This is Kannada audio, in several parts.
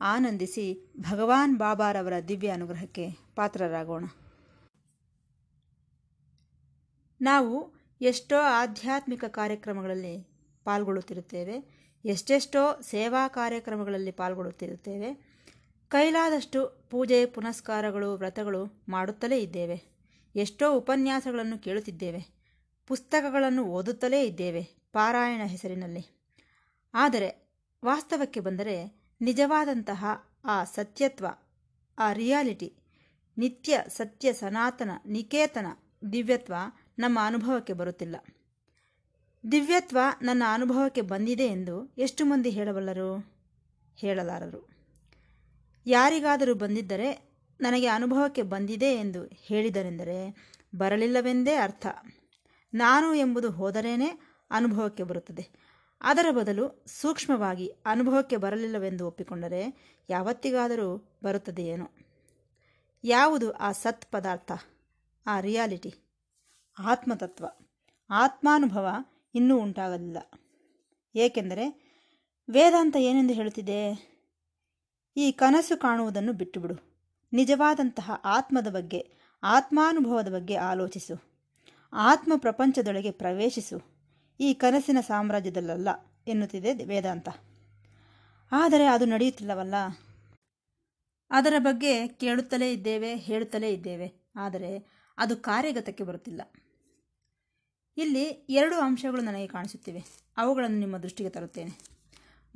ಆನಂದಿಸಿ ಭಗವಾನ್ ಬಾಬಾರವರ ದಿವ್ಯ ಅನುಗ್ರಹಕ್ಕೆ ಪಾತ್ರರಾಗೋಣ. ನಾವು ಎಷ್ಟೋ ಆಧ್ಯಾತ್ಮಿಕ ಕಾರ್ಯಕ್ರಮಗಳಲ್ಲಿ ಪಾಲ್ಗೊಳ್ಳುತ್ತಿರುತ್ತೇವೆ, ಎಷ್ಟೆಷ್ಟೋ ಸೇವಾ ಕಾರ್ಯಕ್ರಮಗಳಲ್ಲಿ ಪಾಲ್ಗೊಳ್ಳುತ್ತಿರುತ್ತೇವೆ, ಕೈಲಾದಷ್ಟು ಪೂಜೆ, ಪುನಸ್ಕಾರಗಳು, ವ್ರತಗಳು ಮಾಡುತ್ತಲೇ ಇದ್ದೇವೆ, ಎಷ್ಟೋ ಉಪನ್ಯಾಸಗಳನ್ನು ಕೇಳುತ್ತಿದ್ದೇವೆ, ಪುಸ್ತಕಗಳನ್ನು ಓದುತ್ತಲೇ ಇದ್ದೇವೆ ಪಾರಾಯಣ ಹೆಸರಿನಲ್ಲಿ. ಆದರೆ ವಾಸ್ತವಕ್ಕೆ ಬಂದರೆ ನಿಜವಾದಂತಹ ಆ ಸತ್ಯತ್ವ, ಆ ರಿಯಾಲಿಟಿ, ನಿತ್ಯ ಸತ್ಯ ಸನಾತನ ನಿಕೇತನ ದಿವ್ಯತ್ವ ನಮ್ಮ ಅನುಭವಕ್ಕೆ ಬರುತ್ತಿಲ್ಲ. ದಿವ್ಯತ್ವ ನನ್ನ ಅನುಭವಕ್ಕೆ ಬಂದಿದೆ ಎಂದು ಎಷ್ಟು ಮಂದಿ ಹೇಳಬಲ್ಲರು? ಹೇಳಲಾರರು. ಯಾರಿಗಾದರೂ ಬಂದಿದ್ದರೆ ನನಗೆ ಅನುಭವಕ್ಕೆ ಬಂದಿದೆ ಎಂದು ಹೇಳಿದರೆಂದರೆ ಬರಲಿಲ್ಲವೆಂದೇ ಅರ್ಥ. ನಾನು ಎಂಬುದು ಹೋದರೇನೆ ಅನುಭವಕ್ಕೆ ಬರುತ್ತದೆ. ಅದರ ಬದಲು ಸೂಕ್ಷ್ಮವಾಗಿ ಅನುಭವಕ್ಕೆ ಬರಲಿಲ್ಲವೆಂದು ಒಪ್ಪಿಕೊಂಡರೆ ಯಾವತ್ತಿಗಾದರೂ ಬರುತ್ತದೆಯೇನೋ? ಯಾವುದು ಆ ಸತ್ ಪದಾರ್ಥ? ಆ ರಿಯಾಲಿಟಿ? ಆತ್ಮತತ್ವ? ಆತ್ಮಾನುಭವ ಇನ್ನೂ ಉಂಟಾಗಲಿಲ್ಲ. ಏಕೆಂದರೆ ವೇದಾಂತ ಏನೆಂದು ಹೇಳುತ್ತಿದೆ? ಈ ಕನಸು ಕಾಣುವುದನ್ನು ಬಿಟ್ಟುಬಿಡು. ನಿಜವಾದಂತಹ ಆತ್ಮದ ಬಗ್ಗೆ, ಆತ್ಮಾನುಭವದ ಬಗ್ಗೆ ಆಲೋಚಿಸು. ಆತ್ಮ ಪ್ರಪಂಚದೊಳಗೆ ಪ್ರವೇಶಿಸು. ಈ ಕನಸಿನ ಸಾಮ್ರಾಜ್ಯದಲ್ಲಲ್ಲ ಎನ್ನುತ್ತಿದೆ ವೇದಾಂತ. ಆದರೆ ಅದು ನಡೆಯುತ್ತಿಲ್ಲವಲ್ಲ? ಅದರ ಬಗ್ಗೆ ಕೇಳುತ್ತಲೇ ಇದ್ದೇವೆ, ಹೇಳುತ್ತಲೇ ಇದ್ದೇವೆ. ಆದರೆ ಅದು ಕಾರ್ಯಗತಕ್ಕೆ ಬರುತ್ತಿಲ್ಲ. ಇಲ್ಲಿ ಎರಡು ಅಂಶಗಳು ನನಗೆ ಕಾಣಿಸುತ್ತಿವೆ. ಅವುಗಳನ್ನು ನಿಮ್ಮ ದೃಷ್ಟಿಗೆ ತರುತ್ತೇನೆ.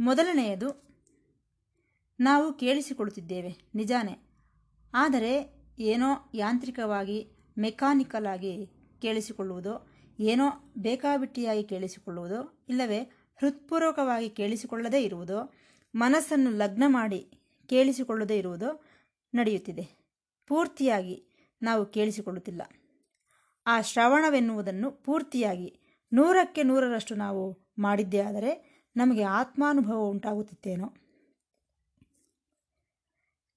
ಮೊದಲನೆಯದು, ನಾವು ಕೇಳಿಸಿಕೊಳ್ಳುತ್ತಿದ್ದೇವೆ, ನಿಜಾನೇ. ಆದರೆ ಏನೋ ಯಾಂತ್ರಿಕವಾಗಿ, ಮೆಕ್ಯಾನಿಕಲ್ ಆಗಿ ಕೇಳಿಸಿಕೊಳ್ಳುವುದೋ ಏನೋ ಬೇಕಾಬಿಟ್ಟಿಯಾಗಿ ಕೇಳಿಸಿಕೊಳ್ಳುವುದು, ಇಲ್ಲವೇ ಹೃತ್ಪೂರ್ವಕವಾಗಿ ಕೇಳಿಸಿಕೊಳ್ಳದೇ ಇರುವುದು, ಮನಸ್ಸನ್ನು ಲಗ್ನ ಮಾಡಿ ಕೇಳಿಸಿಕೊಳ್ಳದೇ ಇರುವುದು ನಡೆಯುತ್ತಿದೆ. ಪೂರ್ತಿಯಾಗಿ ನಾವು ಕೇಳಿಸಿಕೊಳ್ಳುತ್ತಿಲ್ಲ. ಆ ಶ್ರವಣವೆನ್ನುವುದನ್ನು ಪೂರ್ತಿಯಾಗಿ ನೂರಕ್ಕೆ ನೂರರಷ್ಟು ನಾವು ಮಾಡಿದ್ದೇ ಆದರೆ ನಮಗೆ ಆತ್ಮಾನುಭವ ಉಂಟಾಗುತ್ತಿತ್ತೇನೋ?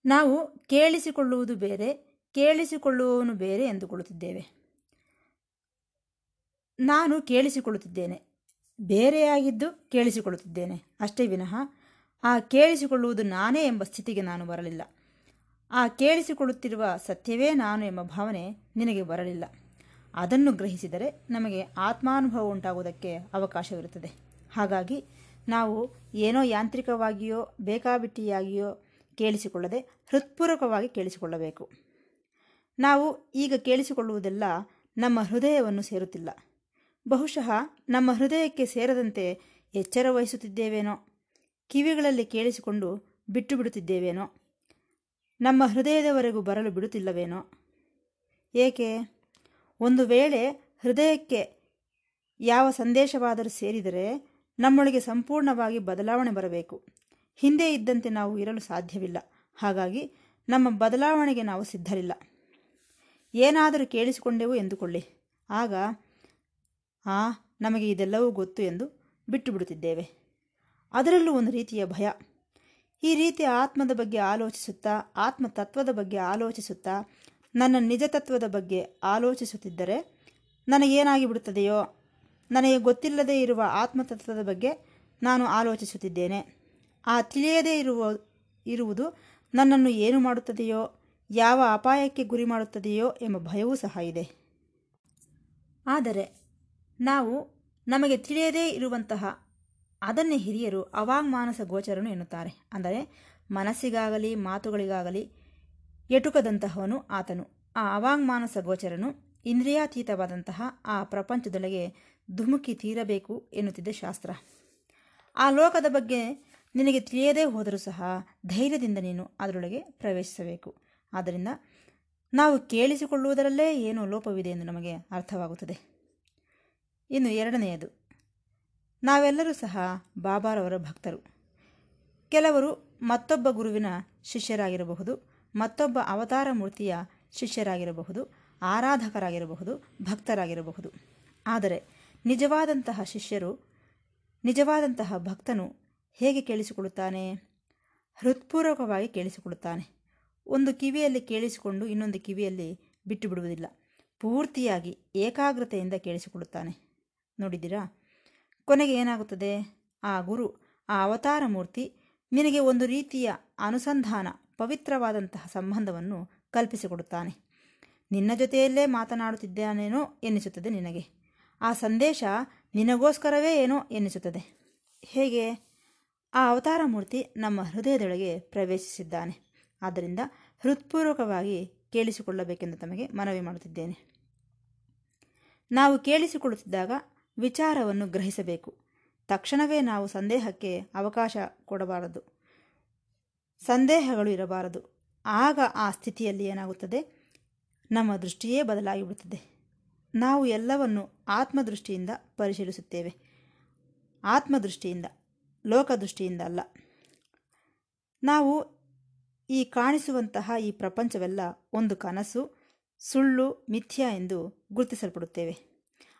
ನಾವು ಕೇಳಿಸಿಕೊಳ್ಳುವುದು ಬೇರೆ, ಕೇಳಿಸಿಕೊಳ್ಳುವವನು ಬೇರೆ ಎಂದುಕೊಳ್ಳುತ್ತಿದ್ದೇವೆ. ನಾನು ಕೇಳಿಸಿಕೊಳ್ಳುತ್ತಿದ್ದೇನೆ. ಬೇರೆಯಾಗಿದ್ದು ಕೇಳಿಸಿಕೊಳ್ಳುತ್ತಿದ್ದೇನೆ. ಅಷ್ಟೇ ವಿನಃ, ಆ ಕೇಳಿಸಿಕೊಳ್ಳುವುದು ನಾನೇ ಎಂಬ ಸ್ಥಿತಿಗೆ ನಾನು ಬರಲಿಲ್ಲ. ಆ ಕೇಳಿಸಿಕೊಳ್ಳುತ್ತಿರುವ ಸತ್ಯವೇ ನಾನು ಎಂಬ ಭಾವನೆ ನಿನಗೆ ಬರಲಿಲ್ಲ. ಅದನ್ನು ಗ್ರಹಿಸಿದರೆ ನಮಗೆ ಆತ್ಮಾನುಭವ ಉಂಟಾಗುವುದಕ್ಕೆ ಅವಕಾಶವಿರುತ್ತದೆ. ಹಾಗಾಗಿ ನಾವು ಏನೋ ಯಾಂತ್ರಿಕವಾಗಿಯೋ ಬೇಕಾಬಿಟ್ಟಿಯಾಗಿಯೋ ಕೇಳಿಸಿಕೊಳ್ಳದೆ ಹೃತ್ಪೂರ್ವಕವಾಗಿ ಕೇಳಿಸಿಕೊಳ್ಳಬೇಕು. ನಾವು ಈಗ ಕೇಳಿಸಿಕೊಳ್ಳುವುದೆಲ್ಲ ನಮ್ಮ ಹೃದಯವನ್ನು ಸೇರುತ್ತಿಲ್ಲ. ಬಹುಶಃ ನಮ್ಮ ಹೃದಯಕ್ಕೆ ಸೇರದಂತೆ ಎಚ್ಚರ ವಹಿಸುತ್ತಿದ್ದೇವೇನೋ, ಕಿವಿಗಳಲ್ಲಿ ಕೇಳಿಸಿಕೊಂಡು ಬಿಟ್ಟು ಬಿಡುತ್ತಿದ್ದೇವೇನೋ ನಮ್ಮ ಹೃದಯದವರೆಗೂ ಬರಲು ಬಿಡುತ್ತಿಲ್ಲವೇನೋ. ಏಕೆ? ಒಂದು ವೇಳೆ ಹೃದಯಕ್ಕೆ ಯಾವ ಸಂದೇಶವಾದರೂ ಸೇರಿದರೆ ನಮ್ಮೊಳಗೆ ಸಂಪೂರ್ಣವಾಗಿ ಬದಲಾವಣೆ ಬರಬೇಕು. ಹಿಂದೆ ಇದ್ದಂತೆ ನಾವು ಇರಲು ಸಾಧ್ಯವಿಲ್ಲ. ಹಾಗಾಗಿ ನಮ್ಮ ಬದಲಾವಣೆಗೆ ನಾವು ಸಿದ್ಧರಿಲ್ಲ. ಏನಾದರೂ ಕೇಳಿಸಿಕೊಂಡೆವು ಎಂದುಕೊಳ್ಳಿ. ಆಗ ಆ, ನಮಗೆ ಇದೆಲ್ಲವೂ ಗೊತ್ತು ಎಂದು ಬಿಟ್ಟು ಬಿಡುತ್ತಿದ್ದೇವೆ ಅದರಲ್ಲೂ ಒಂದು ರೀತಿಯ ಭಯ. ಈ ರೀತಿಯ ಆತ್ಮದ ಬಗ್ಗೆ ಆಲೋಚಿಸುತ್ತಾ, ಆತ್ಮತತ್ವದ ಬಗ್ಗೆ ಆಲೋಚಿಸುತ್ತಾ, ನನ್ನ ನಿಜ ತತ್ವದ ಬಗ್ಗೆ ಆಲೋಚಿಸುತ್ತಿದ್ದರೆ ನನಗೇನಾಗಿ ಬಿಡುತ್ತದೆಯೋ ನನಗೆ ಗೊತ್ತಿಲ್ಲದೇ ಇರುವ ಆತ್ಮತತ್ವದ ಬಗ್ಗೆ ನಾನು ಆಲೋಚಿಸುತ್ತಿದ್ದೇನೆ. ಆ ತಿಳಿಯದೇ ಇರುವ, ಇರುವುದು ನನ್ನನ್ನು ಏನು ಮಾಡುತ್ತದೆಯೋ, ಯಾವ ಅಪಾಯಕ್ಕೆ ಗುರಿ ಮಾಡುತ್ತದೆಯೋ ಎಂಬ ಭಯವೂ ಸಹ ಇದೆ. ಆದರೆ ನಾವು ನಮಗೆ ತಿಳಿಯದೇ ಇರುವಂತಹ ಅದನ್ನೇ ಹಿರಿಯರು ಅವಾಂಗ್ಮಾನಸ ಗೋಚರನು ಎನ್ನುತ್ತಾರೆ. ಅಂದರೆ ಮನಸ್ಸಿಗಾಗಲಿ, ಮಾತುಗಳಿಗಾಗಲಿ ಎಟುಕದಂತಹವನು ಆತನು. ಆ ಅವಾಂಗ್ಮಾನಸ ಗೋಚರನು ಇಂದ್ರಿಯಾತೀತವಾದಂತಹ ಆ ಪ್ರಪಂಚದೊಳಗೆ ಧುಮುಕಿ ತೀರಬೇಕು ಎನ್ನುತ್ತಿದೆ ಶಾಸ್ತ್ರ. ಆ ಲೋಕದ ಬಗ್ಗೆ ನಿನಗೆ ತಿಳಿಯದೇ ಹೋದರೂ ಸಹ ಧೈರ್ಯದಿಂದ ನೀನು ಅದರೊಳಗೆ ಪ್ರವೇಶಿಸಬೇಕು. ಆದ್ದರಿಂದ ನಾವು ಕೇಳಿಸಿಕೊಳ್ಳುವುದರಲ್ಲೇ ಏನೋ ಲೋಪವಿದೆ ಎಂದು ನಮಗೆ ಅರ್ಥವಾಗುತ್ತದೆ. ಇನ್ನು ಎರಡನೆಯದು. ನಾವೆಲ್ಲರೂ ಸಹ ಬಾಬಾರವರ ಭಕ್ತರು. ಕೆಲವರು ಮತ್ತೊಬ್ಬ ಗುರುವಿನ ಶಿಷ್ಯರಾಗಿರಬಹುದು, ಮತ್ತೊಬ್ಬ ಅವತಾರ ಮೂರ್ತಿಯ ಶಿಷ್ಯರಾಗಿರಬಹುದು, ಆರಾಧಕರಾಗಿರಬಹುದು, ಭಕ್ತರಾಗಿರಬಹುದು. ಆದರೆ ನಿಜವಾದಂತಹ ಶಿಷ್ಯರು, ನಿಜವಾದಂತಹ ಭಕ್ತನು ಹೇಗೆ ಕೇಳಿಸಿಕೊಳ್ಳುತ್ತಾನೆ? ಹೃತ್ಪೂರ್ವಕವಾಗಿ ಕೇಳಿಸಿಕೊಳ್ಳುತ್ತಾನೆ. ಒಂದು ಕಿವಿಯಲ್ಲಿ ಕೇಳಿಸಿಕೊಂಡು ಇನ್ನೊಂದು ಕಿವಿಯಲ್ಲಿ ಬಿಟ್ಟು ಬಿಡುವುದಿಲ್ಲ. ಪೂರ್ತಿಯಾಗಿ ಏಕಾಗ್ರತೆಯಿಂದ ಕೇಳಿಸಿಕೊಳ್ಳುತ್ತಾನೆ. ನೋಡಿದ್ದೀರಾ? ಕೊನೆಗೆ ಏನಾಗುತ್ತದೆ? ಆ ಗುರು, ಆ ಅವತಾರ ಮೂರ್ತಿ ನಿನಗೆ ಒಂದು ರೀತಿಯ ಅನುಸಂಧಾನ, ಪವಿತ್ರವಾದಂತಹ ಸಂಬಂಧವನ್ನು ಕಲ್ಪಿಸಿಕೊಡುತ್ತಾನೆ. ನಿನ್ನ ಜೊತೆಯಲ್ಲೇ ಮಾತನಾಡುತ್ತಿದ್ದಾನೇನೋ ಎನ್ನಿಸುತ್ತದೆ ನಿನಗೆ. ಆ ಸಂದೇಶ ನಿನಗೋಸ್ಕರವೇ ಏನೋ ಎನ್ನಿಸುತ್ತದೆ. ಹೇಗೆ? ಆ ಅವತಾರ ಮೂರ್ತಿ ನಮ್ಮ ಹೃದಯದೊಳಗೆ ಪ್ರವೇಶಿಸಿದ್ದಾನೆ. ಆದ್ದರಿಂದ ಹೃತ್ಪೂರ್ವಕವಾಗಿ ಕೇಳಿಸಿಕೊಳ್ಳಬೇಕೆಂದು ತಮಗೆ ಮನವಿ ಮಾಡುತ್ತಿದ್ದೇನೆ. ನಾವು ಕೇಳಿಸಿಕೊಳ್ಳುತ್ತಿದ್ದಾಗ ವಿಚಾರವನ್ನು ಗ್ರಹಿಸಬೇಕು. ತಕ್ಷಣವೇ ನಾವು ಸಂದೇಹಕ್ಕೆ ಅವಕಾಶ ಕೊಡಬಾರದು. ಸಂದೇಹಗಳು ಇರಬಾರದು. ಆಗ ಆ ಸ್ಥಿತಿಯಲ್ಲಿ ಏನಾಗುತ್ತದೆ? ನಮ್ಮ ದೃಷ್ಟಿಯೇ ಬದಲಾಗಿಬಿಡುತ್ತದೆ. ನಾವು ಎಲ್ಲವನ್ನು ಆತ್ಮದೃಷ್ಟಿಯಿಂದ ಪರಿಶೀಲಿಸುತ್ತೇವೆ. ಆತ್ಮದೃಷ್ಟಿಯಿಂದ, ಲೋಕದೃಷ್ಟಿಯಿಂದ ಅಲ್ಲ. ನಾವು ಈ ಕಾಣಿಸುವಂತಹ ಈ ಪ್ರಪಂಚವೆಲ್ಲ ಒಂದು ಕನಸು, ಸುಳ್ಳು, ಮಿಥ್ಯ ಎಂದು ಗುರುತಿಸಲ್ಪಡುತ್ತೇವೆ.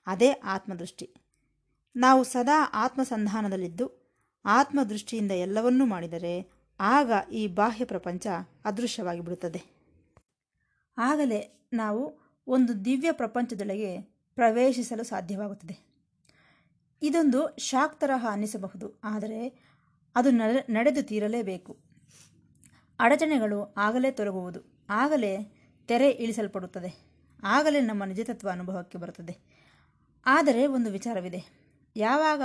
ಅದೇ ಆತ್ಮದೃಷ್ಟಿ. ನಾವು ಸದಾ ಆತ್ಮಸಂಧಾನದಲ್ಲಿದ್ದು, ಆತ್ಮದೃಷ್ಟಿಯಿಂದ ಎಲ್ಲವನ್ನೂ ಮಾಡಿದರೆ ಆಗ ಈ ಬಾಹ್ಯ ಪ್ರಪಂಚ ಅದೃಶ್ಯವಾಗಿ ಬಿಡುತ್ತದೆ. ಆಗಲೇ ನಾವು ಒಂದು ದಿವ್ಯ ಪ್ರಪಂಚದೊಳಗೆ ಪ್ರವೇಶಿಸಲು ಸಾಧ್ಯವಾಗುತ್ತದೆ. ಇದೊಂದು ಶಾಕ್ ತರಹ ಅನ್ನಿಸಬಹುದು, ಆದರೆ ಅದು ನಡೆ ನಡೆದು ತೀರಲೇಬೇಕು. ಅಡಚಣೆಗಳು ಆಗಲೇ ತೊಲಗುವುದು ಆಗಲೇ ತೆರೆ ಇಳಿಸಲ್ಪಡುತ್ತದೆ, ಆಗಲೇ ನಮ್ಮ ನಿಜತತ್ವ ಅನುಭವಕ್ಕೆ ಬರುತ್ತದೆ. ಆದರೆ ಒಂದು ವಿಚಾರವಿದೆ. ಯಾವಾಗ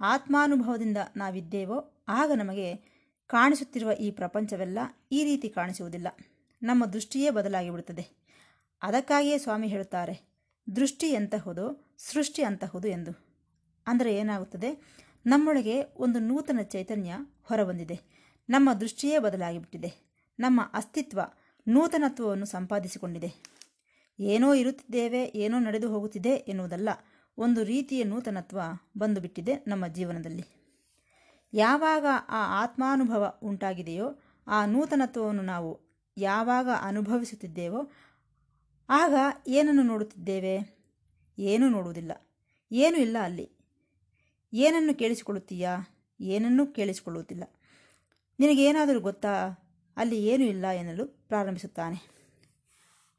ಆತ್ಮಾನುಭವದಿಂದ ನಾವಿದ್ದೇವೋ ಆಗ ನಮಗೆ ಕಾಣಿಸುತ್ತಿರುವ ಈ ಪ್ರಪಂಚವೆಲ್ಲ ಈ ರೀತಿ ಕಾಣಿಸುವುದಿಲ್ಲ. ನಮ್ಮ ದೃಷ್ಟಿಯೇ ಬದಲಾಗಿಬಿಡುತ್ತದೆ. ಅದಕ್ಕಾಗಿಯೇ ಸ್ವಾಮಿ ಹೇಳುತ್ತಾರೆ, ದೃಷ್ಟಿ ಎಂತಹುದು ಸೃಷ್ಟಿ ಅಂತಹುದು ಎಂದು. ಅಂದರೆ ಏನಾಗುತ್ತದೆ? ನಮ್ಮೊಳಗೆ ಒಂದು ನೂತನ ಚೈತನ್ಯ ಹೊರಬಂದಿದೆ. ನಮ್ಮ ದೃಷ್ಟಿಯೇ ಬದಲಾಗಿಬಿಟ್ಟಿದೆ. ನಮ್ಮ ಅಸ್ತಿತ್ವ ನೂತನತ್ವವನ್ನು ಸಂಪಾದಿಸಿಕೊಂಡಿದೆ. ಏನೋ ಇರುತ್ತಿದ್ದೇವೆ, ಏನೋ ನಡೆದು ಹೋಗುತ್ತಿದೆ ಎನ್ನುವುದಲ್ಲ. ಒಂದು ರೀತಿಯ ನೂತನತ್ವ ಬಂದುಬಿಟ್ಟಿದೆ ನಮ್ಮ ಜೀವನದಲ್ಲಿ. ಯಾವಾಗ ಆ ಆತ್ಮಾನುಭವ ಉಂಟಾಗಿದೆಯೋ ಆ ನೂತನತ್ವವನ್ನು ನಾವು ಯಾವಾಗ ಅನುಭವಿಸುತ್ತಿದ್ದೇವೋ ಆಗ ಏನನ್ನು ನೋಡುತ್ತಿದ್ದೇವೆ? ಏನೂ ನೋಡುವುದಿಲ್ಲ. ಏನೂ ಇಲ್ಲ ಅಲ್ಲಿ. ಏನನ್ನು ಕೇಳಿಸಿಕೊಳ್ಳುತ್ತೀಯಾ? ಏನನ್ನೂ ಕೇಳಿಸಿಕೊಳ್ಳುವುದಿಲ್ಲ. ನಿನಗೇನಾದರೂ ಗೊತ್ತಾ? ಅಲ್ಲಿ ಏನೂ ಇಲ್ಲ ಎನ್ನಲು ಪ್ರಾರಂಭಿಸುತ್ತಾನೆ.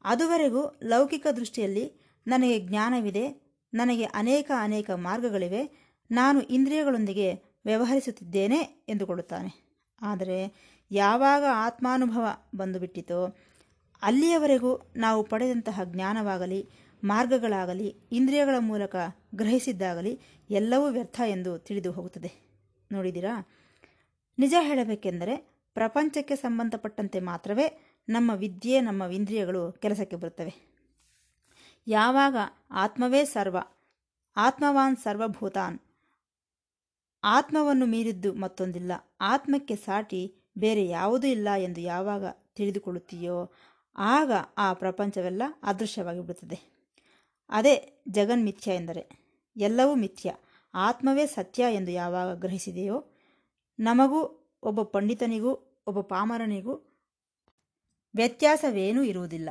ಅದುವರೆಗೂ ಲೌಕಿಕ ದೃಷ್ಟಿಯಲ್ಲಿ ನನಗೆ ಜ್ಞಾನವಿದೆ ನನಗೆ ಅನೇಕ ಅನೇಕ ಮಾರ್ಗಗಳಿವೆ. ನಾನು ಇಂದ್ರಿಯಗಳೊಂದಿಗೆ ವ್ಯವಹರಿಸುತ್ತಿದ್ದೇನೆ ಎಂದುಕೊಳ್ಳುತ್ತಾನೆ. ಆದರೆ ಯಾವಾಗ ಆತ್ಮಾನುಭವ ಬಂದುಬಿಟ್ಟಿತೋ, ಅಲ್ಲಿಯವರೆಗೂ ನಾವು ಪಡೆದಂತಹ ಜ್ಞಾನವಾಗಲಿ, ಮಾರ್ಗಗಳಾಗಲಿ, ಇಂದ್ರಿಯಗಳ ಮೂಲಕ ಗ್ರಹಿಸಿದ್ದಾಗಲಿ ಎಲ್ಲವೂ ವ್ಯರ್ಥ ಎಂದು ತಿಳಿದು ಹೋಗುತ್ತದೆ. ನೋಡಿದಿರಾ? ನಿಜ ಹೇಳಬೇಕೆಂದರೆ ಪ್ರಪಂಚಕ್ಕೆ ಸಂಬಂಧಪಟ್ಟಂತೆ ಮಾತ್ರವೇ ನಮ್ಮ ವಿದ್ಯೆ, ನಮ್ಮ ಇಂದ್ರಿಯಗಳು ಕೆಲಸಕ್ಕೆ ಬರುತ್ತವೆ. ಯಾವಾಗ ಆತ್ಮವೇ ಸರ್ವ, ಆತ್ಮವಾನ್ ಸರ್ವಭೂತಾನ್. ಆತ್ಮವನ್ನು ಮೀರಿದ್ದು ಮತ್ತೊಂದಿಲ್ಲ, ಆತ್ಮಕ್ಕೆ ಸಾಟಿ ಬೇರೆ ಯಾವುದೂ ಇಲ್ಲ ಎಂದು ಯಾವಾಗ ತಿಳಿದುಕೊಳ್ಳುತ್ತೀಯೋ, ಆಗ ಆ ಪ್ರಪಂಚವೆಲ್ಲ ಅದೃಶ್ಯವಾಗಿ ಬಿಡುತ್ತದೆ. ಅದೇ ಜಗನ್ ಮಿಥ್ಯ ಎಂದರೆ, ಎಲ್ಲವೂ ಮಿಥ್ಯ, ಆತ್ಮವೇ ಸತ್ಯ ಎಂದು ಯಾವಾಗ ಗ್ರಹಿಸಿದೆಯೋ, ನಮಗೂ, ಒಬ್ಬ ಪಂಡಿತನಿಗೂ, ಒಬ್ಬ ಪಾಮರನಿಗೂ ವ್ಯತ್ಯಾಸವೇನೂ ಇರುವುದಿಲ್ಲ.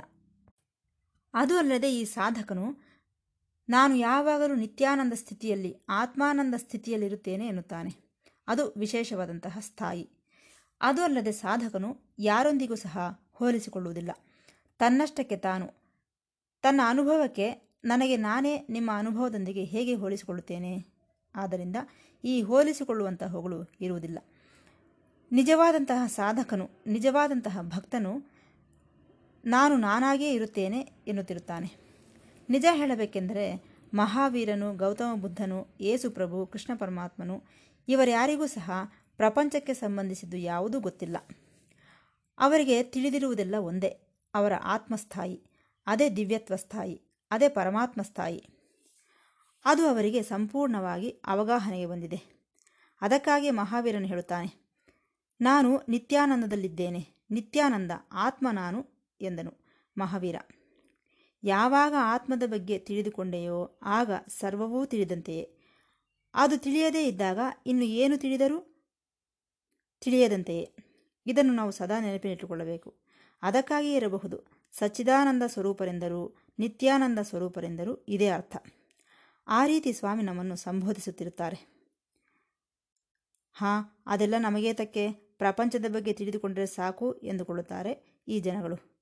ಅದು ಅಲ್ಲದೆ ಈ ಸಾಧಕನು, ನಾನು ಯಾವಾಗಲೂ ನಿತ್ಯಾನಂದ ಸ್ಥಿತಿಯಲ್ಲಿ, ಆತ್ಮಾನಂದ ಸ್ಥಿತಿಯಲ್ಲಿರುತ್ತೇನೆ ಎನ್ನುತ್ತಾನೆ. ಅದು ವಿಶೇಷವಾದಂತಹ ಸ್ಥಾಯಿ. ಅದು ಅಲ್ಲದೆ ಸಾಧಕನು ಯಾರೊಂದಿಗೂ ಸಹ ಹೋಲಿಸಿಕೊಳ್ಳುವುದಿಲ್ಲ. ತನ್ನಷ್ಟಕ್ಕೆ ತಾನು, ತನ್ನ ಅನುಭವಕ್ಕೆ ನನಗೆ ನಾನೇ ನಿಮ್ಮ ಅನುಭವದೊಂದಿಗೆ ಹೇಗೆ ಹೋಲಿಸಿಕೊಳ್ಳುತ್ತೇನೆ? ಆದ್ದರಿಂದ ಈ ಹೋಲಿಸಿಕೊಳ್ಳುವಂತಹವುಗಳು ಇರುವುದಿಲ್ಲ. ನಿಜವಾದಂತಹ ಸಾಧಕನು, ನಿಜವಾದಂತಹ ಭಕ್ತನು ನಾನು ನಾನಾಗಿಯೇ ಇರುತ್ತೇನೆ ಎನ್ನುತ್ತಿರುತ್ತಾನೆ. ನಿಜ ಹೇಳಬೇಕೆಂದರೆ ಮಹಾವೀರನು, ಗೌತಮ ಬುದ್ಧನು ಯೇಸುಪ್ರಭು ಕೃಷ್ಣ ಪರಮಾತ್ಮನು ಇವರ್ಯಾರಿಗೂ ಸಹ ಪ್ರಪಂಚಕ್ಕೆ ಸಂಬಂಧಿಸಿದ್ದು ಯಾವುದೂ ಗೊತ್ತಿಲ್ಲ. ಅವರಿಗೆ ತಿಳಿದಿರುವುದೆಲ್ಲ ಒಂದೇ, ಅವರ ಆತ್ಮಸ್ಥಾಯಿ, ಅದೇ ದಿವ್ಯತ್ವ ಸ್ಥಾಯಿ, ಅದೇ ಪರಮಾತ್ಮ ಸ್ಥಾಯಿ. ಅದು ಅವರಿಗೆ ಸಂಪೂರ್ಣವಾಗಿ ಅವಗಾಹನೆಗೆ ಬಂದಿದೆ. ಅದಕ್ಕಾಗಿ ಮಹಾವೀರನು ಹೇಳುತ್ತಾನೆ, ನಾನು ನಿತ್ಯಾನಂದದಲ್ಲಿದ್ದೇನೆ, ನಿತ್ಯಾನಂದ, ಆತ್ಮ ನಾನು ಎಂದನು ಮಹಾವೀರ. ಯಾವಾಗ ಆತ್ಮದ ಬಗ್ಗೆ ತಿಳಿದುಕೊಂಡೆಯೋ ಆಗ ಸರ್ವವೂ ತಿಳಿದಂತೆಯೇ. ಅದು ತಿಳಿಯದೇ ಇದ್ದಾಗ ಇನ್ನು ಏನು ತಿಳಿದರೂ? ತಿಳಿಯದಂತೆಯೇ. ಇದನ್ನು ನಾವು ಸದಾ ನೆನಪಿನಿಟ್ಟುಕೊಳ್ಳಬೇಕು ಅದಕ್ಕಾಗಿಯೇ ಇರಬಹುದು. ಸಚ್ಚಿದಾನಂದ ಸ್ವರೂಪರೆಂದರು ನಿತ್ಯಾನಂದ ಸ್ವರೂಪರೆಂದರು ಇದೇ ಅರ್ಥ. ಆ ರೀತಿ ಸ್ವಾಮಿ ನಮ್ಮನ್ನು ಸಂಬೋಧಿಸುತ್ತಿರುತ್ತಾರೆ. ಹಾಂ, ಅದೆಲ್ಲ ನಮಗೇತಕ್ಕೆ? ಪ್ರಪಂಚದ ಬಗ್ಗೆ ತಿಳಿದುಕೊಂಡರೆ ಸಾಕು ಎಂದುಕೊಳ್ಳುತ್ತಾರೆ ಈ ಜನಗಳು.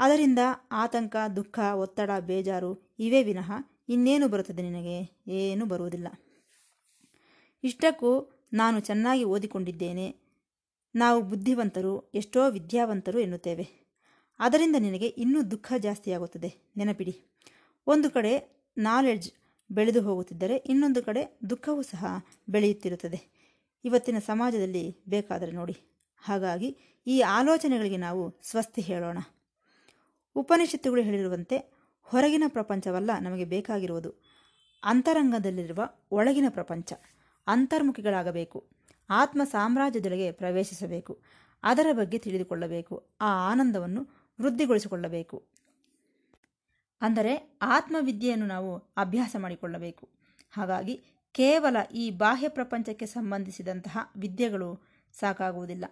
ಅದರಿಂದ ಆತಂಕ, ದುಃಖ, ಒತ್ತಡ, ಬೇಜಾರು ಇವೇ ವಿನಃ ಇನ್ನೇನು ಬರುತ್ತದೆ ನಿನಗೆ? ಏನೂ ಬರುವುದಿಲ್ಲ. ಇಷ್ಟಕ್ಕೂ ನಾನು ಚೆನ್ನಾಗಿ ಓದಿಕೊಂಡಿದ್ದೇನೆ. ನಾವು ಬುದ್ಧಿವಂತರು, ಎಷ್ಟೋ ವಿದ್ಯಾವಂತರು ಎನ್ನುತ್ತೇವೆ. ಅದರಿಂದ ನಿನಗೆ ಇನ್ನೂ ದುಃಖ ಜಾಸ್ತಿಯಾಗುತ್ತದೆ ನೆನಪಿಡಿ. ಒಂದು ಕಡೆ ನಾಲೆಡ್ಜ್ ಬೆಳೆದು ಹೋಗುತ್ತಿದ್ದರೆ ಇನ್ನೊಂದು ಕಡೆ ದುಃಖವೂ ಸಹ ಬೆಳೆಯುತ್ತಿರುತ್ತದೆ. ಇವತ್ತಿನ ಸಮಾಜದಲ್ಲಿ ಬೇಕಾದರೆ ನೋಡಿ. ಹಾಗಾಗಿ ಈ ಆಲೋಚನೆಗಳಿಗೆ ನಾವು ಸ್ವಸ್ತಿ ಹೇಳೋಣ. ಉಪನಿಷತ್ತುಗಳು ಹೇಳಿರುವಂತೆ ಹೊರಗಿನ ಪ್ರಪಂಚವಲ್ಲ ನಮಗೆ ಬೇಕಾಗಿರುವುದು. ಅಂತರಂಗದಲ್ಲಿರುವ ಒಳಗಿನ ಪ್ರಪಂಚ, ಅಂತರ್ಮುಖಿಗಳಾಗಬೇಕು. ಆತ್ಮ ಸಾಮ್ರಾಜ್ಯದೊಳಗೆ ಪ್ರವೇಶಿಸಬೇಕು. ಅದರ ಬಗ್ಗೆ ತಿಳಿದುಕೊಳ್ಳಬೇಕು. ಆ ಆನಂದವನ್ನು ವೃದ್ಧಿಗೊಳಿಸಿಕೊಳ್ಳಬೇಕು. ಅಂದರೆ ಆತ್ಮವಿದ್ಯೆಯನ್ನು ನಾವು ಅಭ್ಯಾಸ ಮಾಡಿಕೊಳ್ಳಬೇಕು. ಹಾಗಾಗಿ ಕೇವಲ ಈ ಬಾಹ್ಯ ಪ್ರಪಂಚಕ್ಕೆ ಸಂಬಂಧಿಸಿದಂತಹ ವಿದ್ಯೆಗಳು ಸಾಕಾಗುವುದಿಲ್ಲ.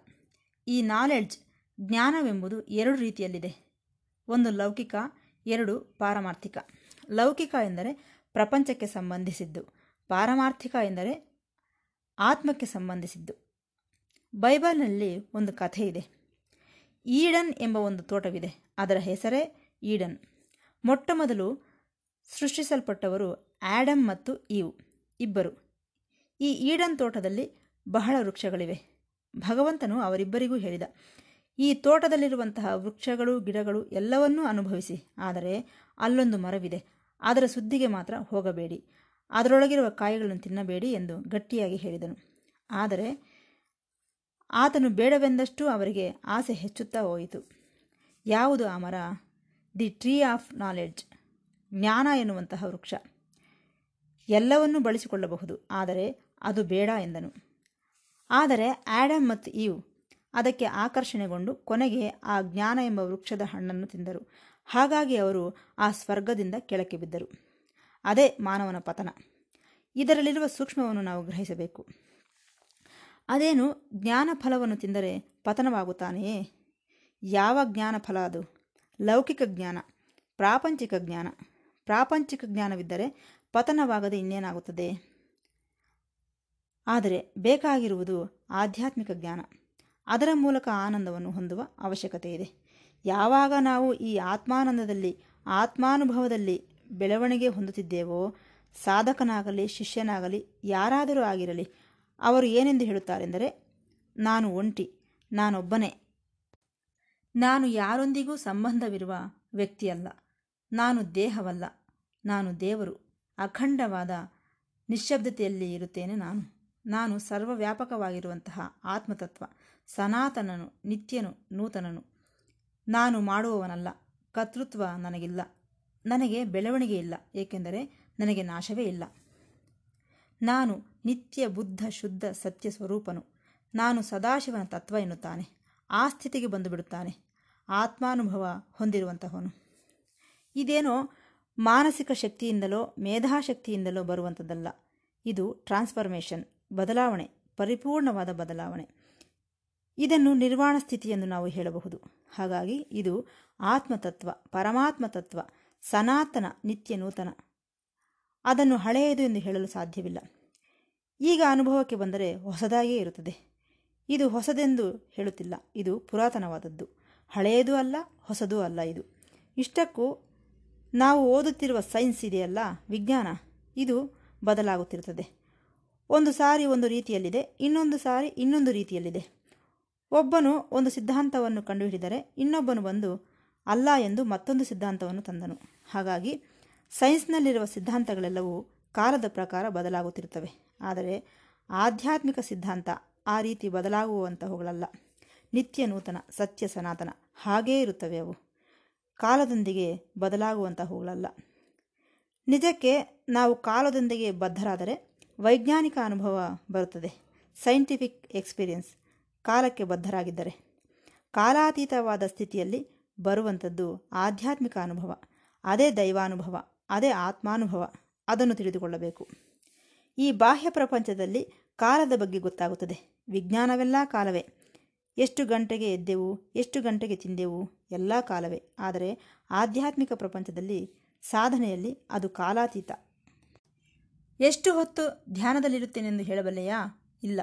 ಈ ನಾಲೆಡ್ಜ್ ಜ್ಞಾನವೆಂಬುದು ಎರಡು ರೀತಿಯಲ್ಲಿದೆ. ಒಂದು ಲೌಕಿಕ, ಎರಡು ಪಾರಮಾರ್ಥಿಕ. ಲೌಕಿಕ ಎಂದರೆ ಪ್ರಪಂಚಕ್ಕೆ ಸಂಬಂಧಿಸಿದ್ದು. ಪಾರಮಾರ್ಥಿಕ ಎಂದರೆ ಆತ್ಮಕ್ಕೆ ಸಂಬಂಧಿಸಿದ್ದು. ಬೈಬಲ್ನಲ್ಲಿ ಒಂದು ಕಥೆ ಇದೆ. ಈಡನ್ ಎಂಬ ಒಂದು ತೋಟವಿದೆ. ಅದರ ಹೆಸರೇ ಈಡನ್. ಮೊಟ್ಟ ಮೊದಲು ಸೃಷ್ಟಿಸಲ್ಪಟ್ಟವರು ಆ್ಯಡಮ್ ಮತ್ತು ಈವ್ ಇಬ್ಬರು. ಈ ಈಡನ್ ತೋಟದಲ್ಲಿ ಬಹಳ ವೃಕ್ಷಗಳಿವೆ. ಭಗವಂತನು ಅವರಿಬ್ಬರಿಗೂ ಹೇಳಿದ ಈ ತೋಟದಲ್ಲಿರುವಂತಹ ವೃಕ್ಷಗಳು, ಗಿಡಗಳು ಎಲ್ಲವನ್ನೂ ಅನುಭವಿಸಿ. ಆದರೆ ಅಲ್ಲೊಂದು ಮರವಿದೆ. ಅದರ ಸುದ್ದಿಗೆ ಮಾತ್ರ ಹೋಗಬೇಡಿ. ಅದರೊಳಗಿರುವ ಕಾಯಿಗಳನ್ನು ತಿನ್ನಬೇಡಿ ಎಂದು ಗಟ್ಟಿಯಾಗಿ ಹೇಳಿದನು. ಆದರೆ ಆತನು ಬೇಡವೆಂದಷ್ಟು ಅವರಿಗೆ ಆಸೆ ಹೆಚ್ಚುತ್ತಾ ಹೋಯಿತು. ಯಾವುದು ಆ ಮರ? ದಿ ಟ್ರೀ ಆಫ್ ನಾಲೆಡ್ಜ್, ಜ್ಞಾನ ಎನ್ನುವಂತಹ ವೃಕ್ಷ. ಎಲ್ಲವನ್ನೂ ಬಳಸಿಕೊಳ್ಳಬಹುದು, ಆದರೆ ಅದು ಬೇಡ ಎಂದನು. ಆದರೆ ಆ್ಯಡಮ್ ಮತ್ತು ಈವ್ ಅದಕ್ಕೆ ಆಕರ್ಷಣೆಗೊಂಡು ಕೊನೆಗೆ ಆ ಜ್ಞಾನ ಎಂಬ ವೃಕ್ಷದ ಹಣ್ಣನ್ನು ತಿಂದರು. ಹಾಗಾಗಿ ಅವರು ಆ ಸ್ವರ್ಗದಿಂದ ಕೆಳಕ್ಕೆ ಬಿದ್ದರು. ಅದೇ ಮಾನವನ ಪತನ. ಇದರಲ್ಲಿರುವ ಸೂಕ್ಷ್ಮವನ್ನು ನಾವು ಗ್ರಹಿಸಬೇಕು. ಅದೇನು ಜ್ಞಾನ ಫಲವನ್ನು ತಿಂದರೆ ಪತನವಾಗುತ್ತಾನೆಯೇ? ಯಾವ ಜ್ಞಾನ ಫಲ ಅದು? ಲೌಕಿಕ ಜ್ಞಾನ, ಪ್ರಾಪಂಚಿಕ ಜ್ಞಾನ. ಪ್ರಾಪಂಚಿಕ ಜ್ಞಾನವಿದ್ದರೆ ಪತನವಾಗದೆ ಇನ್ನೇನಾಗುತ್ತದೆ? ಆದರೆ ಬೇಕಾಗಿರುವುದು ಆಧ್ಯಾತ್ಮಿಕ ಜ್ಞಾನ. ಅದರ ಮೂಲಕ ಆನಂದವನ್ನು ಹೊಂದುವ ಅವಶ್ಯಕತೆ ಇದೆ. ಯಾವಾಗ ನಾವು ಈ ಆತ್ಮಾನಂದದಲ್ಲಿ, ಆತ್ಮಾನುಭವದಲ್ಲಿ ಬೆಳವಣಿಗೆ ಹೊಂದುತ್ತಿದ್ದೇವೋ, ಸಾಧಕನಾಗಲಿ, ಶಿಷ್ಯನಾಗಲಿ, ಯಾರಾದರೂ ಆಗಿರಲಿ, ಅವರು ಏನೆಂದು ಹೇಳುತ್ತಾರೆಂದರೆ, ನಾನು ಒಂಟಿ, ನಾನೊಬ್ಬನೇ. ನಾನು ಯಾರೊಂದಿಗೂ ಸಂಬಂಧವಿರುವ ವ್ಯಕ್ತಿಯಲ್ಲ. ನಾನು ದೇಹವಲ್ಲ. ನಾನು ದೇವರು. ಅಖಂಡವಾದ ನಿಶ್ಶಬ್ದತೆಯಲ್ಲಿ ಇರುತ್ತೇನೆ ನಾನು. ನಾನು ಸರ್ವವ್ಯಾಪಕವಾಗಿರುವಂತಹ ಆತ್ಮತತ್ವ. ಸನಾತನನು, ನಿತ್ಯನು, ನೂತನನು. ನಾನು ಮಾಡುವವನಲ್ಲ, ಕರ್ತೃತ್ವ ನನಗಿಲ್ಲ. ನನಗೆ ಬೆಳವಣಿಗೆ ಇಲ್ಲ, ಏಕೆಂದರೆ ನನಗೆ ನಾಶವೇ ಇಲ್ಲ. ನಾನು ನಿತ್ಯ ಬುದ್ಧ, ಶುದ್ಧ, ಸತ್ಯ ಸ್ವರೂಪನು. ನಾನು ಸದಾಶಿವನ ತತ್ವ ಎನ್ನುತ್ತಾನೆ. ಆ ಸ್ಥಿತಿಗೆ ಬಂದು ಬಿಡುತ್ತಾನೆ ಆತ್ಮಾನುಭವ ಹೊಂದಿರುವಂತಹವನು. ಇದೇನೋ ಮಾನಸಿಕ ಶಕ್ತಿಯಿಂದಲೋ, ಮೇಧಾಶಕ್ತಿಯಿಂದಲೋ ಬರುವಂಥದ್ದಲ್ಲ ಇದು ಟ್ರಾನ್ಸ್ಫರ್ಮೇಷನ್, ಬದಲಾವಣೆ, ಪರಿಪೂರ್ಣವಾದ ಬದಲಾವಣೆ. ಇದನ್ನು ನಿರ್ವಾಣ ಸ್ಥಿತಿ ಎಂದು ನಾವು ಹೇಳಬಹುದು. ಹಾಗಾಗಿ ಇದು ಆತ್ಮತತ್ವ ಪರಮಾತ್ಮ ತತ್ವ ಸನಾತನ ನಿತ್ಯ ನೂತನ. ಅದನ್ನು ಹಳೆಯದು ಎಂದು ಹೇಳಲು ಸಾಧ್ಯವಿಲ್ಲ. ಈಗ ಅನುಭವಕ್ಕೆ ಬಂದರೆ ಹೊಸದಾಗಿಯೇ ಇರುತ್ತದೆ. ಇದು ಹೊಸದೆಂದು ಹೇಳುತ್ತಿಲ್ಲ. ಇದು ಪುರಾತನವಾದದ್ದು. ಹಳೆಯದೂ ಅಲ್ಲ, ಹೊಸದೂ ಅಲ್ಲ ಇದು. ಇಷ್ಟಕ್ಕೂ ನಾವು ಓದುತ್ತಿರುವ ಸೈನ್ಸ್ ಇದೆಯಲ್ಲ, ವಿಜ್ಞಾನ, ಇದು ಬದಲಾಗುತ್ತಿರುತ್ತದೆ. ಒಂದು ಸಾರಿ ಒಂದು ರೀತಿಯಲ್ಲಿದೆ, ಇನ್ನೊಂದು ಸಾರಿ ಇನ್ನೊಂದು ರೀತಿಯಲ್ಲಿದೆ. ಒಬ್ಬನು ಒಂದು ಸಿದ್ಧಾಂತವನ್ನು ಕಂಡುಹಿಡಿದರೆ ಇನ್ನೊಬ್ಬನು ಬಂದು ಅಲ್ಲ ಎಂದು ಮತ್ತೊಂದು ಸಿದ್ಧಾಂತವನ್ನು ತಂದನು. ಹಾಗಾಗಿ ಸೈನ್ಸ್ನಲ್ಲಿರುವ ಸಿದ್ಧಾಂತಗಳೆಲ್ಲವೂ ಕಾಲದ ಪ್ರಕಾರ ಬದಲಾಗುತ್ತಿರುತ್ತವೆ. ಆದರೆ ಆಧ್ಯಾತ್ಮಿಕ ಸಿದ್ಧಾಂತ ಆ ರೀತಿ ಬದಲಾಗುವಂತಹವುಗಳಲ್ಲ ನಿತ್ಯ ನೂತನ, ಸತ್ಯ ಸನಾತನ ಹಾಗೇ ಇರುತ್ತವೆ ಅವು. ಕಾಲದೊಂದಿಗೆ ಬದಲಾಗುವಂತಹವುಗಳಲ್ಲ ನಿಜಕ್ಕೆ ನಾವು ಕಾಲದೊಂದಿಗೆ ಬದ್ಧರಾದರೆ ವೈಜ್ಞಾನಿಕ ಅನುಭವ ಬರುತ್ತದೆ. ಸೈಂಟಿಫಿಕ್ ಎಕ್ಸ್ಪೀರಿಯನ್ಸ್ ಕಾಲಕ್ಕೆ ಬದ್ಧರಾಗಿದ್ದರೆ. ಕಾಲಾತೀತವಾದ ಸ್ಥಿತಿಯಲ್ಲಿ ಬರುವಂಥದ್ದು ಆಧ್ಯಾತ್ಮಿಕ ಅನುಭವ, ಅದೇ ದೈವಾನುಭವ, ಅದೇ ಆತ್ಮಾನುಭವ ಅದನ್ನು ತಿಳಿದುಕೊಳ್ಳಬೇಕು. ಈ ಬಾಹ್ಯ ಪ್ರಪಂಚದಲ್ಲಿ ಕಾಲದ ಬಗ್ಗೆ ಗೊತ್ತಾಗುತ್ತದೆ. ವಿಜ್ಞಾನವೆಲ್ಲ ಕಾಲವೇ. ಎಷ್ಟು ಗಂಟೆಗೆ ಎದ್ದೆವು, ಎಷ್ಟು ಗಂಟೆಗೆ ತಿಂದೆವು, ಎಲ್ಲ ಕಾಲವೇ. ಆದರೆ ಆಧ್ಯಾತ್ಮಿಕ ಪ್ರಪಂಚದಲ್ಲಿ ಸಾಧನೆಯಲ್ಲಿ ಅದು ಕಾಲಾತೀತ. ಎಷ್ಟು ಹೊತ್ತು ಧ್ಯಾನದಲ್ಲಿರುತ್ತೇನೆಂದು ಹೇಳಬಲ್ಲೆಯಾ? ಇಲ್ಲ.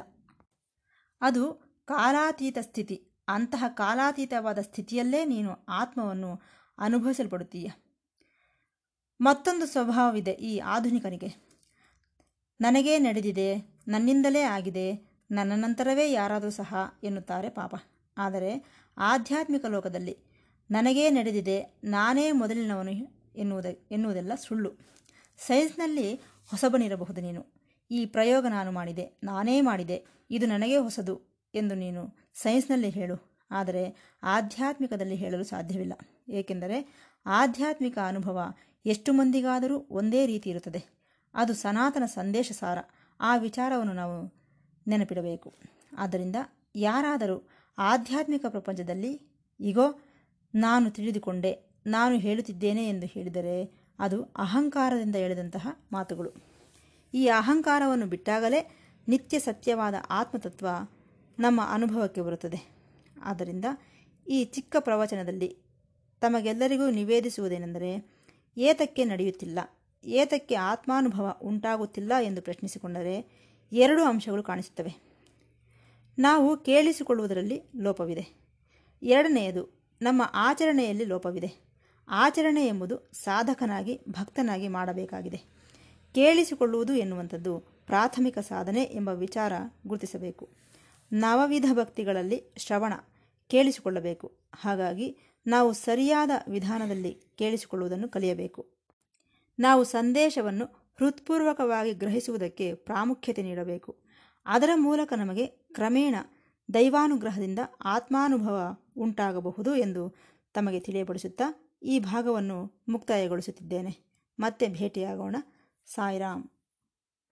ಅದು ಕಾಲಾತೀತ ಸ್ಥಿತಿ. ಅಂತಹ ಕಾಲಾತೀತವಾದ ಸ್ಥಿತಿಯಲ್ಲೇ ನೀನು ಆತ್ಮವನ್ನು ಅನುಭವಿಸಲ್ಪಡುತ್ತೀಯ. ಮತ್ತೊಂದು ಸ್ವಭಾವವಿದೆ ಈ ಆಧುನಿಕನಿಗೆ. ನನಗೇ ನಡೆದಿದೆ, ನನ್ನಿಂದಲೇ ಆಗಿದೆ, ನನ್ನ ನಂತರವೇ ಯಾರಾದರೂ ಸಹ ಎನ್ನುತ್ತಾರೆ ಪಾಪ. ಆದರೆ ಆಧ್ಯಾತ್ಮಿಕ ಲೋಕದಲ್ಲಿ ನನಗೇ ನಡೆದಿದೆ, ನಾನೇ ಮೊದಲಿನವನು ಎನ್ನುವುದ, ಎನ್ನುವುದೆಲ್ಲ ಸುಳ್ಳು. ಸೈನ್ಸ್ನಲ್ಲಿ ಹೊಸಬನಿರಬಹುದು ನೀನು. ಈ ಪ್ರಯೋಗ ನಾನು ಮಾಡಿದೆ, ನಾನೇ ಮಾಡಿದೆ, ಇದು ನನಗೇ ಹೊಸದು. ಎಂದು ನೀನು ಸೈನ್ಸ್ನಲ್ಲಿ ಹೇಳು. ಆದರೆ ಆಧ್ಯಾತ್ಮಿಕದಲ್ಲಿ ಹೇಳಲು ಸಾಧ್ಯವಿಲ್ಲ. ಏಕೆಂದರೆ ಆಧ್ಯಾತ್ಮಿಕ ಅನುಭವ ಎಷ್ಟು ಮಂದಿಗಾದರೂ ಒಂದೇ ರೀತಿ ಇರುತ್ತದೆ. ಅದು ಸನಾತನ ಸಂದೇಶ ಸಾರ. ಆ ವಿಚಾರವನ್ನು ನಾವು ನೆನಪಿಡಬೇಕು. ಆದ್ದರಿಂದ ಯಾರಾದರೂ ಆಧ್ಯಾತ್ಮಿಕ ಪ್ರಪಂಚದಲ್ಲಿ ಈಗೋ ನಾನು ತಿಳಿದುಕೊಂಡೆ, ನಾನು ಹೇಳುತ್ತಿದ್ದೇನೆ ಎಂದು ಹೇಳಿದರೆ ಅದು ಅಹಂಕಾರದಿಂದ ಎಳೆದಂತಹ ಮಾತುಗಳು. ಈ ಅಹಂಕಾರವನ್ನು ಬಿಟ್ಟಾಗಲೇ ನಿತ್ಯ ಸತ್ಯವಾದ ಆತ್ಮತತ್ವ ನಮ್ಮ ಅನುಭವಕ್ಕೆ ಬರುತ್ತದೆ. ಆದ್ದರಿಂದ ಈ ಚಿಕ್ಕ ಪ್ರವಚನದಲ್ಲಿ ತಮಗೆಲ್ಲರಿಗೂ ನಿವೇದಿಸುವುದೇನೆಂದರೆ, ಏತಕ್ಕೆ ನಡೆಯುತ್ತಿಲ್ಲ, ಏತಕ್ಕೆ ಆತ್ಮಾನುಭವ ಉಂಟಾಗುತ್ತಿಲ್ಲ ಎಂದು ಪ್ರಶ್ನಿಸಿಕೊಂಡರೆ ಎರಡು ಅಂಶಗಳು ಕಾಣಿಸುತ್ತವೆ. ನಾವು ಕೇಳಿಸಿಕೊಳ್ಳುವುದರಲ್ಲಿ ಲೋಪವಿದೆ. ಎರಡನೆಯದು, ನಮ್ಮ ಆಚರಣೆಯಲ್ಲಿ ಲೋಪವಿದೆ. ಆಚರಣೆ ಎಂಬುದು ಸಾಧಕನಾಗಿ, ಭಕ್ತನಾಗಿ ಮಾಡಬೇಕಾಗಿದೆ. ಕೇಳಿಸಿಕೊಳ್ಳುವುದು ಎನ್ನುವಂಥದ್ದು ಪ್ರಾಥಮಿಕ ಸಾಧನೆ ಎಂಬ ವಿಚಾರ ಗುರುತಿಸಬೇಕು. ನವವಿಧ ಭಕ್ತಿಗಳಲ್ಲಿ ಶ್ರವಣ ಕೇಳಿಸಿಕೊಳ್ಳಬೇಕು. ಹಾಗಾಗಿ ನಾವು ಸರಿಯಾದ ವಿಧಾನದಲ್ಲಿ ಕೇಳಿಸಿಕೊಳ್ಳುವುದನ್ನು ಕಲಿಯಬೇಕು. ನಾವು ಸಂದೇಶವನ್ನು ಹೃತ್ಪೂರ್ವಕವಾಗಿ ಗ್ರಹಿಸುವುದಕ್ಕೆ ಪ್ರಾಮುಖ್ಯತೆ ನೀಡಬೇಕು. ಅದರ ಮೂಲಕ ನಮಗೆ ಕ್ರಮೇಣ ದೈವಾನುಗ್ರಹದಿಂದ ಆತ್ಮಾನುಭವ ಉಂಟಾಗಬಹುದು ಎಂದು ತಮಗೆ ತಿಳಿಯಪಡಿಸುತ್ತಾ ಈ ಭಾಗವನ್ನು ಮುಕ್ತಾಯಗೊಳಿಸುತ್ತಿದ್ದೇನೆ. ಮತ್ತೆ ಭೇಟಿಯಾಗೋಣ. ಸಾಯಿರಾಮ್